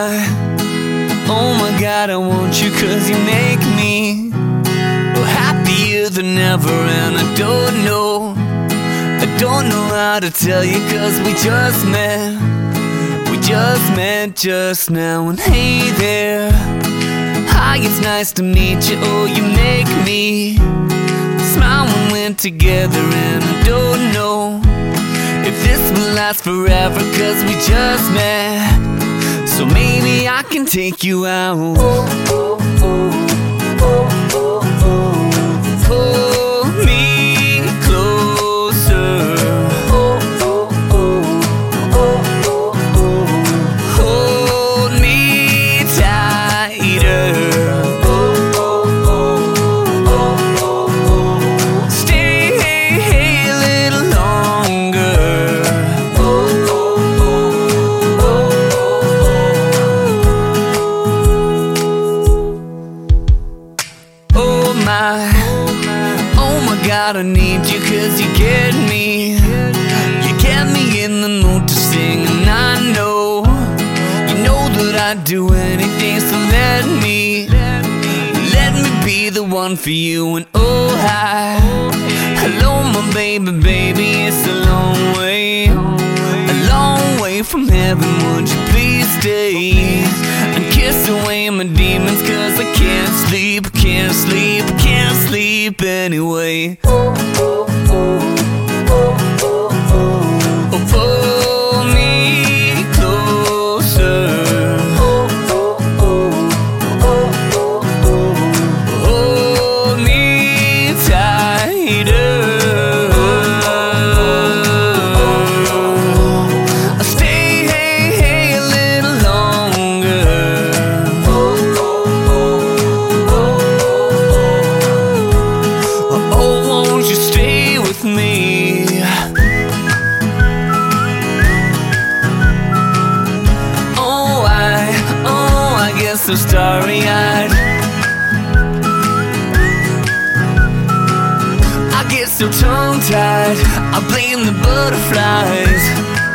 oh my god, I want you cause you make me happier than ever. And I don't know, I don't know how to tell you cause we just met, we just met just now. And hey there, hi it's nice to meet you, oh you make me smile when we're together. And I don't know if this will last forever cause we just met So maybe I can take you out Oh my, oh my god, I need you cause you get me. You get me in the mood to sing, and I know, you know that I'd do anything, so let me, let me be the one for you. And oh, hi, hello, my baby, baby, it's a long way, a long way from heaven. Would you please stay kiss away my demons? Cause I can't sleep, can't sleep, can't sleep anyway. Oh, pull so starry eyed. I get so tongue tied. I blame the butterflies.